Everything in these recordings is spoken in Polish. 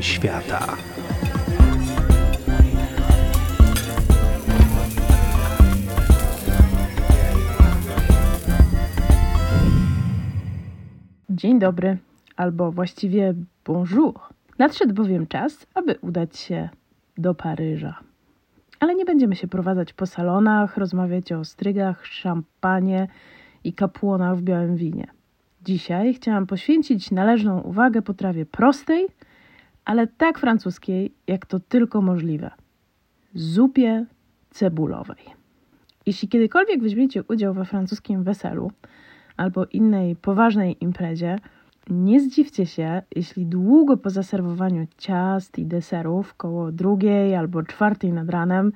świata. Dzień dobry, albo właściwie bonjour. Nadszedł bowiem czas, aby udać się do Paryża. Ale nie będziemy się prowadzać po salonach, rozmawiać o strygach, szampanie i kapłonach w białym winie. Dzisiaj chciałam poświęcić należną uwagę potrawie prostej, ale tak francuskiej, jak to tylko możliwe zupie cebulowej. Jeśli kiedykolwiek weźmiecie udział we francuskim weselu albo innej poważnej imprezie, nie zdziwcie się, jeśli długo po zaserwowaniu ciast i deserów, koło drugiej albo czwartej nad ranem,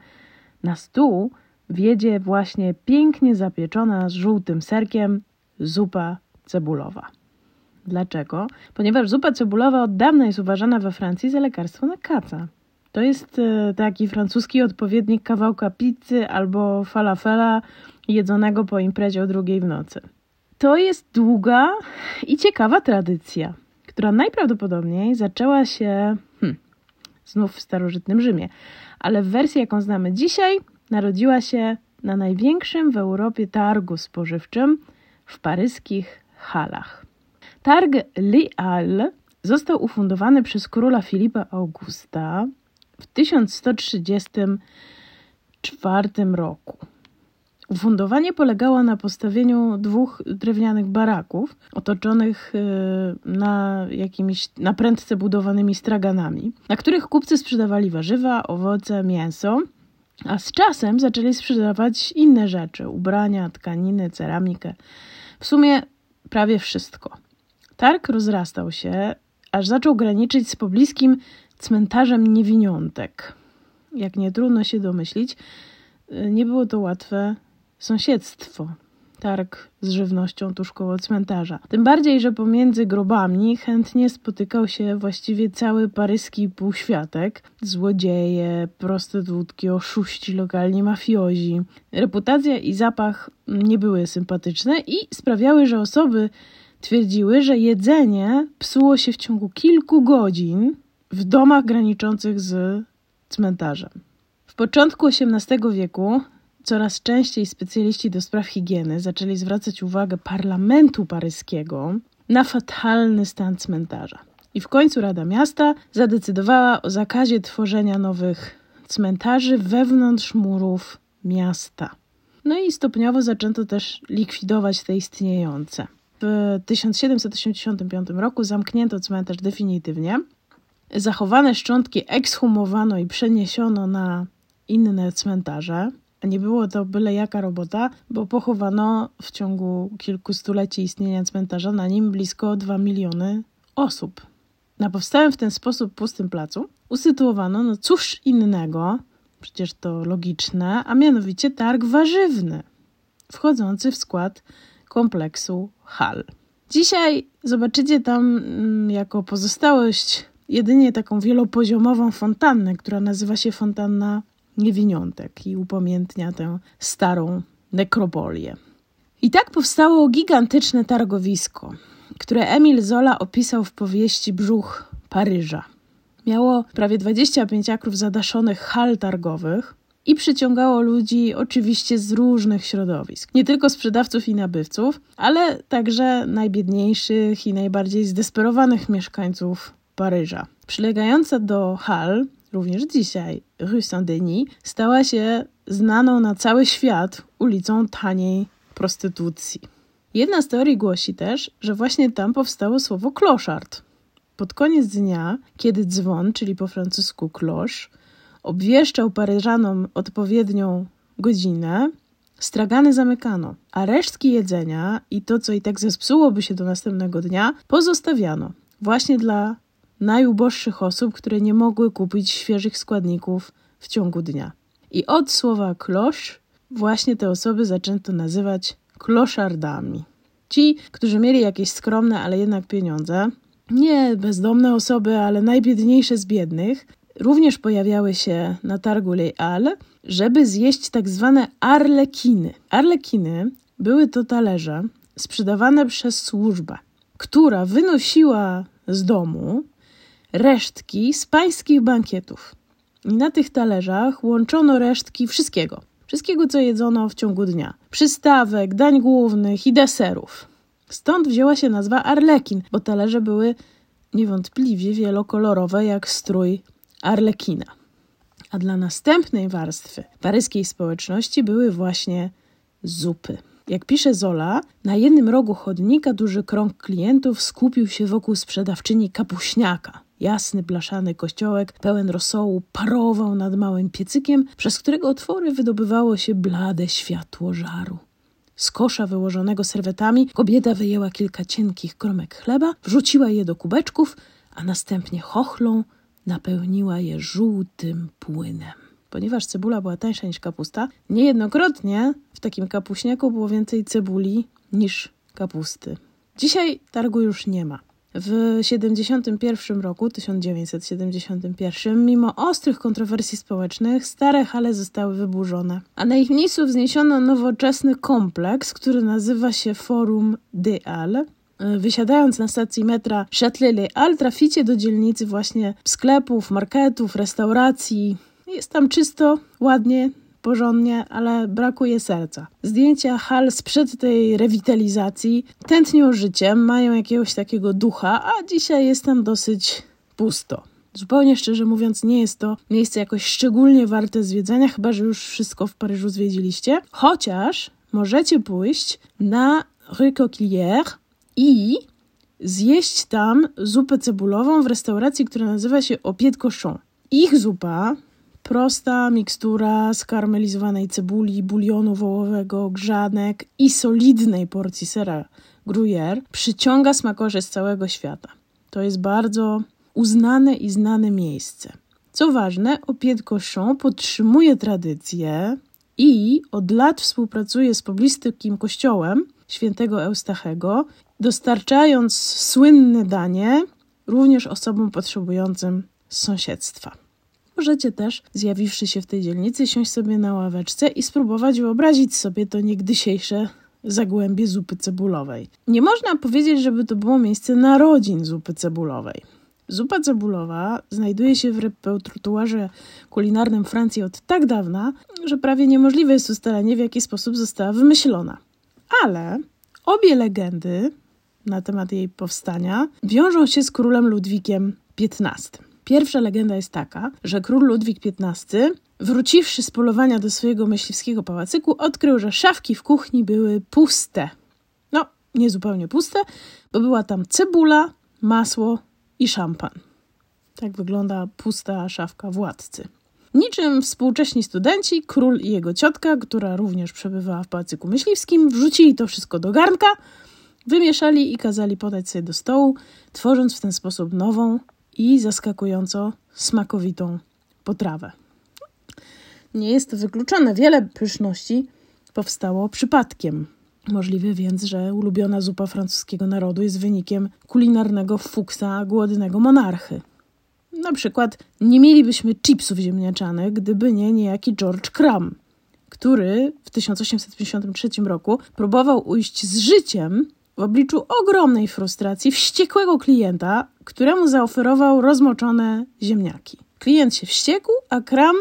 na stół wiedzie właśnie pięknie zapieczona z żółtym serkiem zupa cebulowa. Dlaczego? Ponieważ zupa cebulowa od dawna jest uważana we Francji za lekarstwo na kaca. To jest e, taki francuski odpowiednik kawałka pizzy albo falafela jedzonego po imprezie o drugiej w nocy. To jest długa i ciekawa tradycja, która najprawdopodobniej zaczęła się hmm, znów w starożytnym Rzymie, ale w wersji, jaką znamy dzisiaj, narodziła się na największym w Europie targu spożywczym w paryskich halach. Targ Halles został ufundowany przez króla Filipa Augusta w 1134 roku. Ufundowanie polegało na postawieniu dwóch drewnianych baraków otoczonych y, na jakimiś naprędce budowanymi straganami, na których kupcy sprzedawali warzywa, owoce, mięso, a z czasem zaczęli sprzedawać inne rzeczy: ubrania, tkaniny, ceramikę. W sumie prawie wszystko. Targ rozrastał się, aż zaczął graniczyć z pobliskim cmentarzem niewiniątek. Jak nie trudno się domyślić, y, nie było to łatwe sąsiedztwo. Targ z żywnością tuż koło cmentarza. Tym bardziej, że pomiędzy grobami chętnie spotykał się właściwie cały paryski półświatek. Złodzieje, prostytutki, oszuści lokalni, mafiozi. Reputacja i zapach nie były sympatyczne i sprawiały, że osoby twierdziły, że jedzenie psuło się w ciągu kilku godzin w domach graniczących z cmentarzem. W początku XVIII wieku coraz częściej specjaliści do spraw higieny zaczęli zwracać uwagę parlamentu paryskiego na fatalny stan cmentarza. I w końcu Rada Miasta zadecydowała o zakazie tworzenia nowych cmentarzy wewnątrz murów miasta. No i stopniowo zaczęto też likwidować te istniejące. W 1785 roku zamknięto cmentarz definitywnie. Zachowane szczątki ekshumowano i przeniesiono na inne cmentarze. Nie było to byle jaka robota, bo pochowano w ciągu kilku stuleci istnienia cmentarza na nim blisko 2 miliony osób. Na powstałym w ten sposób pustym placu usytuowano no cóż innego, przecież to logiczne, a mianowicie targ warzywny, wchodzący w skład kompleksu hal. Dzisiaj zobaczycie tam mm, jako pozostałość jedynie taką wielopoziomową fontannę, która nazywa się fontanna niewiniątek i upamiętnia tę starą nekropolię. I tak powstało gigantyczne targowisko, które Emil Zola opisał w powieści Brzuch Paryża. Miało prawie 25 akrów zadaszonych hal targowych i przyciągało ludzi oczywiście z różnych środowisk. Nie tylko sprzedawców i nabywców, ale także najbiedniejszych i najbardziej zdesperowanych mieszkańców Paryża. Przylegająca do hal również dzisiaj Rue Saint-Denis stała się znaną na cały świat ulicą taniej prostytucji. Jedna z teorii głosi też, że właśnie tam powstało słowo kloszard. Pod koniec dnia, kiedy dzwon, czyli po francusku cloche, obwieszczał Paryżanom odpowiednią godzinę, stragany zamykano, a resztki jedzenia i to, co i tak zepsułoby się do następnego dnia, pozostawiano właśnie dla najuboższych osób, które nie mogły kupić świeżych składników w ciągu dnia. I od słowa klosz właśnie te osoby zaczęto nazywać kloszardami. Ci, którzy mieli jakieś skromne, ale jednak pieniądze, nie bezdomne osoby, ale najbiedniejsze z biednych, również pojawiały się na targu Halles, żeby zjeść tak zwane arlekiny. Arlekiny były to talerze sprzedawane przez służbę, która wynosiła z domu resztki z pańskich bankietów. I na tych talerzach łączono resztki wszystkiego. Wszystkiego, co jedzono w ciągu dnia. Przystawek, dań głównych i deserów. Stąd wzięła się nazwa arlekin, bo talerze były niewątpliwie wielokolorowe jak strój arlekina. A dla następnej warstwy paryskiej społeczności były właśnie zupy. Jak pisze Zola, na jednym rogu chodnika duży krąg klientów skupił się wokół sprzedawczyni kapuśniaka. Jasny, blaszany kościołek, pełen rosołu, parował nad małym piecykiem, przez którego otwory wydobywało się blade światło żaru. Z kosza wyłożonego serwetami kobieta wyjęła kilka cienkich kromek chleba, wrzuciła je do kubeczków, a następnie chochlą napełniła je żółtym płynem. Ponieważ cebula była tańsza niż kapusta, niejednokrotnie w takim kapuśniaku było więcej cebuli niż kapusty. Dzisiaj targu już nie ma. W 71 roku, 1971, mimo ostrych kontrowersji społecznych, stare hale zostały wyburzone, a na ich miejscu wzniesiono nowoczesny kompleks, który nazywa się Forum des Halles. Wysiadając na stacji metra Châtelet-Les traficie do dzielnicy właśnie sklepów, marketów, restauracji. Jest tam czysto, ładnie, porządnie, ale brakuje serca. Zdjęcia hal sprzed tej rewitalizacji tętnią życiem, mają jakiegoś takiego ducha, a dzisiaj jest tam dosyć pusto. Zupełnie szczerze mówiąc, nie jest to miejsce jakoś szczególnie warte zwiedzania, chyba że już wszystko w Paryżu zwiedziliście. Chociaż możecie pójść na Rue Coquillière i zjeść tam zupę cebulową w restauracji, która nazywa się Opiet Cochon. Ich zupa Prosta mikstura skarmelizowanej cebuli, bulionu wołowego, grzanek i solidnej porcji sera gruyère przyciąga smakosze z całego świata. To jest bardzo uznane i znane miejsce. Co ważne, Opiet Cochon podtrzymuje tradycję i od lat współpracuje z poblistym kościołem świętego Eustachego, dostarczając słynne danie również osobom potrzebującym sąsiedztwa. Możecie też, zjawiwszy się w tej dzielnicy, siąść sobie na ławeczce i spróbować wyobrazić sobie to niegdysiejsze zagłębie zupy cebulowej. Nie można powiedzieć, żeby to było miejsce narodzin zupy cebulowej. Zupa cebulowa znajduje się w repertuarze kulinarnym Francji od tak dawna, że prawie niemożliwe jest ustalenie, w jaki sposób została wymyślona. Ale obie legendy na temat jej powstania wiążą się z królem Ludwikiem XV. Pierwsza legenda jest taka, że król Ludwik XV, wróciwszy z polowania do swojego myśliwskiego pałacyku, odkrył, że szafki w kuchni były puste. No, nie zupełnie puste, bo była tam cebula, masło i szampan. Tak wygląda pusta szafka władcy. Niczym współcześni studenci, król i jego ciotka, która również przebywała w pałacyku myśliwskim, wrzucili to wszystko do garnka, wymieszali i kazali podać sobie do stołu, tworząc w ten sposób nową, i zaskakująco smakowitą potrawę. Nie jest to wykluczone. Wiele pyszności powstało przypadkiem. Możliwe więc, że ulubiona zupa francuskiego narodu jest wynikiem kulinarnego fuksa głodnego monarchy. Na przykład nie mielibyśmy chipsów ziemniaczanych, gdyby nie niejaki George Crumb, który w 1853 roku próbował ujść z życiem w obliczu ogromnej frustracji wściekłego klienta, któremu zaoferował rozmoczone ziemniaki. Klient się wściekł, a Kram,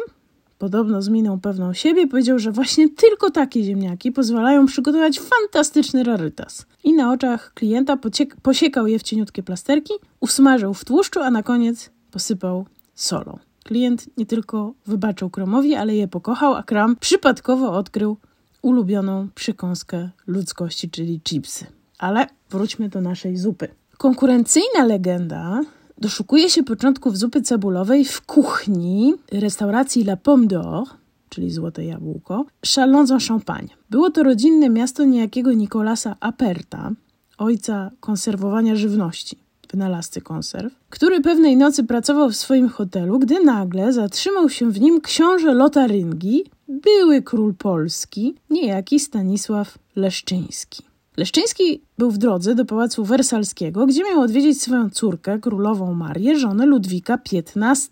podobno z miną pewną siebie, powiedział, że właśnie tylko takie ziemniaki pozwalają przygotować fantastyczny rarytas. I na oczach klienta posiekał je w cieniutkie plasterki, usmażył w tłuszczu, a na koniec posypał solą. Klient nie tylko wybaczył Kramowi, ale je pokochał, a Kram przypadkowo odkrył ulubioną przykąskę ludzkości, czyli chipsy. Ale wróćmy do naszej zupy. Konkurencyjna legenda doszukuje się początków zupy cebulowej w kuchni restauracji La Pomme d'Or, czyli Złote Jabłko, Chalons en Champagne. Było to rodzinne miasto niejakiego Nicolasa Aperta, ojca konserwowania żywności, wynalazcy konserw, który pewnej nocy pracował w swoim hotelu, gdy nagle zatrzymał się w nim książę Lotaryngi, były król Polski, niejaki Stanisław Leszczyński. Leszczyński był w drodze do pałacu wersalskiego, gdzie miał odwiedzić swoją córkę, królową Marię, żonę Ludwika XV.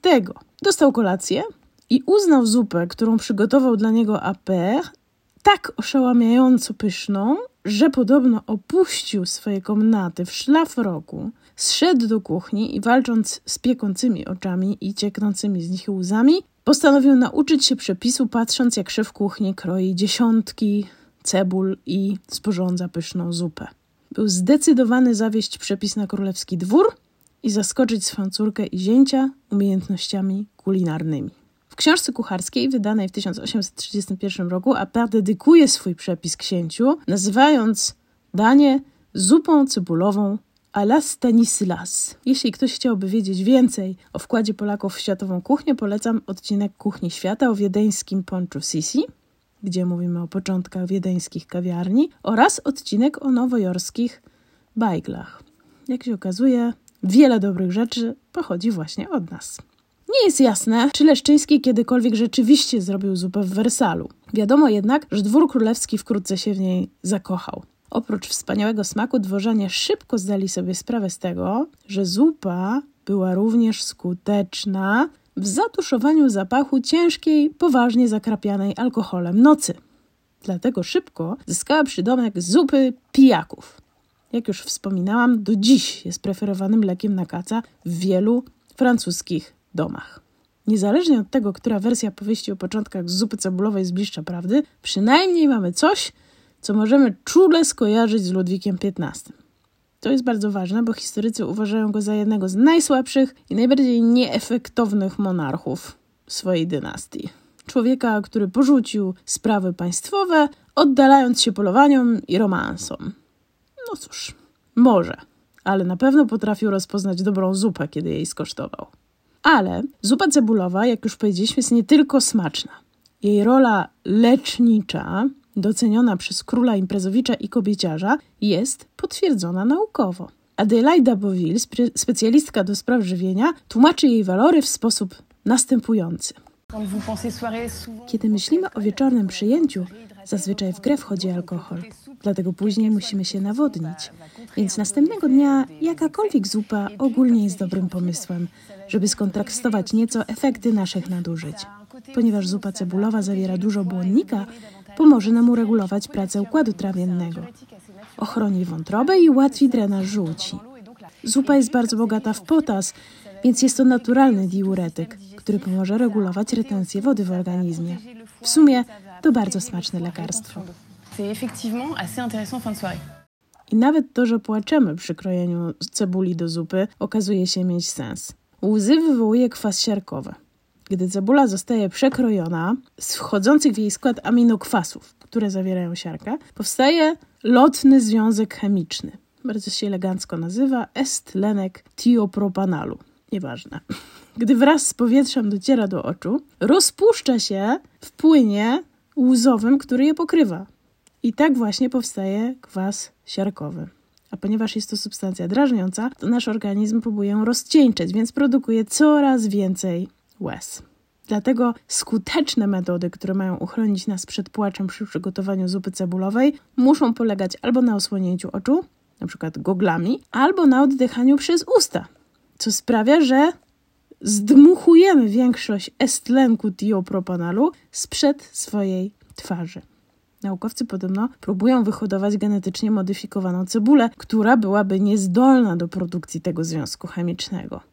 Dostał kolację i uznał zupę, którą przygotował dla niego Aper, tak oszałamiająco pyszną, że podobno opuścił swoje komnaty w szlafroku, zszedł do kuchni i walcząc z piekącymi oczami i cieknącymi z nich łzami, postanowił nauczyć się przepisu, patrząc jak szef kuchni kroi dziesiątki cebul i sporządza pyszną zupę. Był zdecydowany zawieść przepis na królewski dwór i zaskoczyć swoją córkę i zięcia umiejętnościami kulinarnymi. W książce kucharskiej wydanej w 1831 roku Appert dedykuje swój przepis księciu, nazywając danie zupą cebulową a la Stanislas. Jeśli ktoś chciałby wiedzieć więcej o wkładzie Polaków w światową kuchnię, polecam odcinek Kuchni Świata o wiedeńskim ponczu Sisi, gdzie mówimy o początkach wiedeńskich kawiarni, oraz odcinek o nowojorskich bajglach. Jak się okazuje, wiele dobrych rzeczy pochodzi właśnie od nas. Nie jest jasne, czy Leszczyński kiedykolwiek rzeczywiście zrobił zupę w Wersalu. Wiadomo jednak, że dwór królewski wkrótce się w niej zakochał. Oprócz wspaniałego smaku, dworzanie szybko zdali sobie sprawę z tego, że zupa była również skuteczna w zatuszowaniu zapachu ciężkiej, poważnie zakrapianej alkoholem nocy. Dlatego szybko zyskała przydomek zupy pijaków. Jak już wspominałam, do dziś jest preferowanym lekiem na kaca w wielu francuskich domach. Niezależnie od tego, która wersja powieści o początkach zupy cebulowej bliższa prawdy, przynajmniej mamy coś, co możemy czule skojarzyć z Ludwikiem XV. To jest bardzo ważne, bo historycy uważają go za jednego z najsłabszych i najbardziej nieefektownych monarchów swojej dynastii. Człowieka, który porzucił sprawy państwowe, oddalając się polowaniom i romansom. No cóż, może, ale na pewno potrafił rozpoznać dobrą zupę, kiedy jej skosztował. Ale zupa cebulowa, jak już powiedzieliśmy, jest nie tylko smaczna. Jej rola lecznicza doceniona przez króla imprezowicza i kobieciarza, jest potwierdzona naukowo. Adelaida Boville, specjalistka do spraw żywienia, tłumaczy jej walory w sposób następujący. Kiedy myślimy o wieczornym przyjęciu, zazwyczaj w grę wchodzi alkohol, dlatego później musimy się nawodnić. Więc następnego dnia jakakolwiek zupa ogólnie jest dobrym pomysłem, żeby skontrastować nieco efekty naszych nadużyć. Ponieważ zupa cebulowa zawiera dużo błonnika, Pomoże nam uregulować pracę układu trawiennego. Ochroni wątrobę i ułatwi drenaż żółci. Zupa jest bardzo bogata w potas, więc jest to naturalny diuretyk, który pomoże regulować retencję wody w organizmie. W sumie to bardzo smaczne lekarstwo. I nawet to, że płaczemy przy krojeniu cebuli do zupy, okazuje się mieć sens. Łzy wywołuje kwas siarkowy. Gdy cebula zostaje przekrojona z wchodzących w jej skład aminokwasów, które zawierają siarkę, powstaje lotny związek chemiczny. Bardzo się elegancko nazywa estlenek tiopropanalu. Nieważne. Gdy wraz z powietrzem dociera do oczu, rozpuszcza się w płynie łzowym, który je pokrywa. I tak właśnie powstaje kwas siarkowy. A ponieważ jest to substancja drażniąca, to nasz organizm próbuje ją rozcieńczyć, więc produkuje coraz więcej łez. Dlatego skuteczne metody, które mają uchronić nas przed płaczem przy przygotowaniu zupy cebulowej, muszą polegać albo na osłonięciu oczu, przykład goglami, albo na oddychaniu przez usta, co sprawia, że zdmuchujemy większość estlenku tiopropanalu sprzed swojej twarzy. Naukowcy podobno próbują wyhodować genetycznie modyfikowaną cebulę, która byłaby niezdolna do produkcji tego związku chemicznego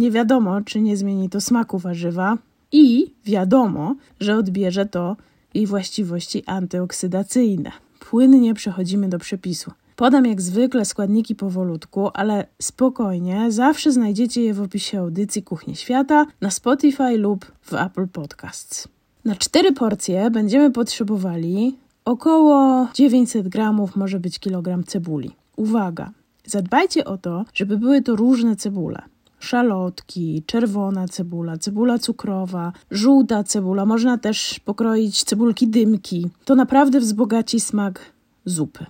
nie wiadomo, czy nie zmieni to smaku warzywa i wiadomo, że odbierze to jej właściwości antyoksydacyjne. Płynnie przechodzimy do przepisu. Podam jak zwykle składniki powolutku, ale spokojnie, zawsze znajdziecie je w opisie audycji Kuchnie Świata na Spotify lub w Apple Podcasts. Na cztery porcje będziemy potrzebowali około 900 gramów, może być kilogram cebuli. Uwaga! Zadbajcie o to, żeby były to różne cebule szalotki, czerwona cebula, cebula cukrowa, żółta cebula. Można też pokroić cebulki dymki. To naprawdę wzbogaci smak zupy.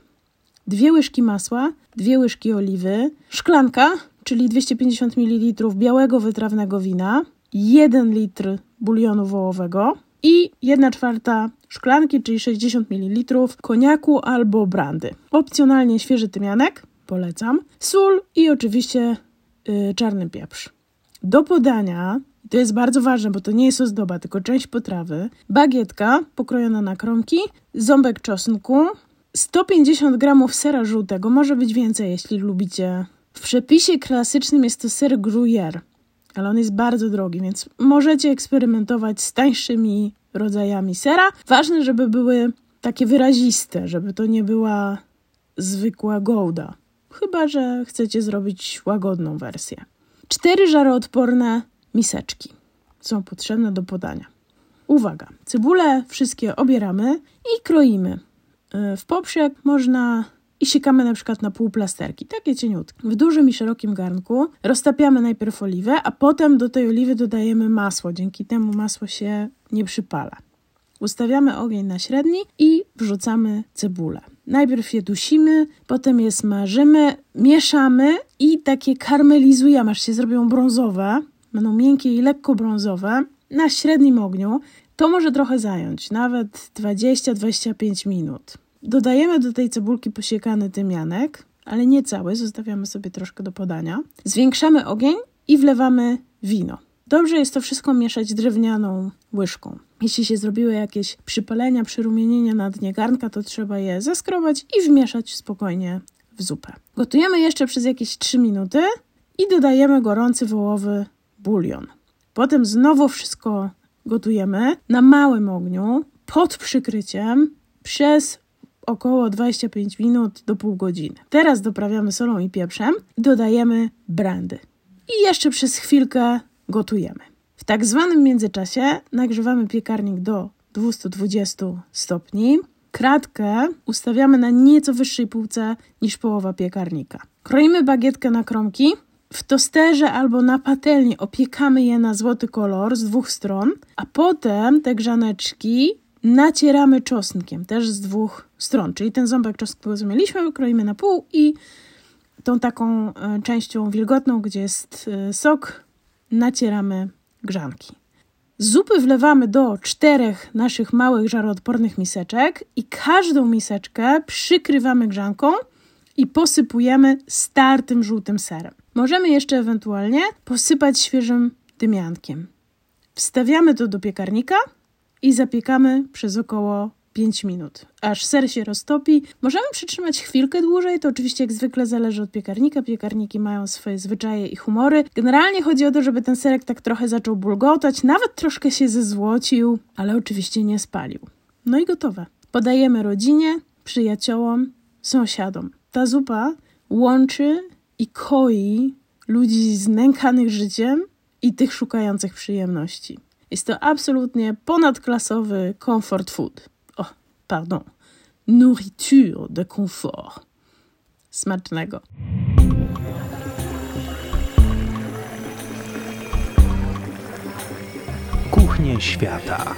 Dwie łyżki masła, dwie łyżki oliwy, szklanka, czyli 250 ml białego wytrawnego wina, 1 litr bulionu wołowego i 1 czwarta szklanki, czyli 60 ml koniaku albo brandy. Opcjonalnie świeży tymianek, polecam, sól i oczywiście czarny pieprz. Do podania, to jest bardzo ważne, bo to nie jest ozdoba, tylko część potrawy, bagietka pokrojona na kromki, ząbek czosnku, 150 gramów sera żółtego, może być więcej, jeśli lubicie. W przepisie klasycznym jest to ser gruyère, ale on jest bardzo drogi, więc możecie eksperymentować z tańszymi rodzajami sera. Ważne, żeby były takie wyraziste, żeby to nie była zwykła gołda. Chyba, że chcecie zrobić łagodną wersję. Cztery żaroodporne miseczki są potrzebne do podania. Uwaga, cebule wszystkie obieramy i kroimy. Y, w poprzek można i siekamy na przykład na pół plasterki, takie cieniutkie. W dużym i szerokim garnku roztapiamy najpierw oliwę, a potem do tej oliwy dodajemy masło. Dzięki temu masło się nie przypala. Ustawiamy ogień na średni i wrzucamy cebulę. Najpierw je dusimy, potem je smażymy, mieszamy i takie karmelizujemy, aż się zrobią brązowe. Będą miękkie i lekko brązowe na średnim ogniu. To może trochę zająć, nawet 20-25 minut. Dodajemy do tej cebulki posiekany tymianek, ale nie cały, zostawiamy sobie troszkę do podania. Zwiększamy ogień i wlewamy wino. Dobrze jest to wszystko mieszać drewnianą łyżką. Jeśli się zrobiły jakieś przypalenia, przyrumienienia na dnie garnka, to trzeba je zeskrobać i wmieszać spokojnie w zupę. Gotujemy jeszcze przez jakieś 3 minuty i dodajemy gorący wołowy bulion. Potem znowu wszystko gotujemy na małym ogniu pod przykryciem przez około 25 minut do pół godziny. Teraz doprawiamy solą i pieprzem, dodajemy brandy i jeszcze przez chwilkę gotujemy. W tak zwanym międzyczasie nagrzewamy piekarnik do 220 stopni. Kratkę ustawiamy na nieco wyższej półce niż połowa piekarnika. Kroimy bagietkę na kromki. W tosterze albo na patelni opiekamy je na złoty kolor z dwóch stron, a potem te grzaneczki nacieramy czosnkiem też z dwóch stron. Czyli ten ząbek czosnku, który mieliśmy, kroimy na pół i tą taką e, częścią wilgotną, gdzie jest e, sok, nacieramy grzanki. zupy wlewamy do czterech naszych małych żaroodpornych miseczek i każdą miseczkę przykrywamy grzanką i posypujemy startym żółtym serem. Możemy jeszcze ewentualnie posypać świeżym tymiankiem. Wstawiamy to do piekarnika i zapiekamy przez około 5 minut, aż ser się roztopi. Możemy przytrzymać chwilkę dłużej, to oczywiście jak zwykle zależy od piekarnika. Piekarniki mają swoje zwyczaje i humory. Generalnie chodzi o to, żeby ten serek tak trochę zaczął bulgotać, nawet troszkę się zezłocił, ale oczywiście nie spalił. No i gotowe. Podajemy rodzinie, przyjaciołom, sąsiadom. Ta zupa łączy i koi ludzi znękanych życiem i tych szukających przyjemności. Jest to absolutnie ponadklasowy comfort food pardon, nourriture de confort. Smacznego. Kuchnie świata.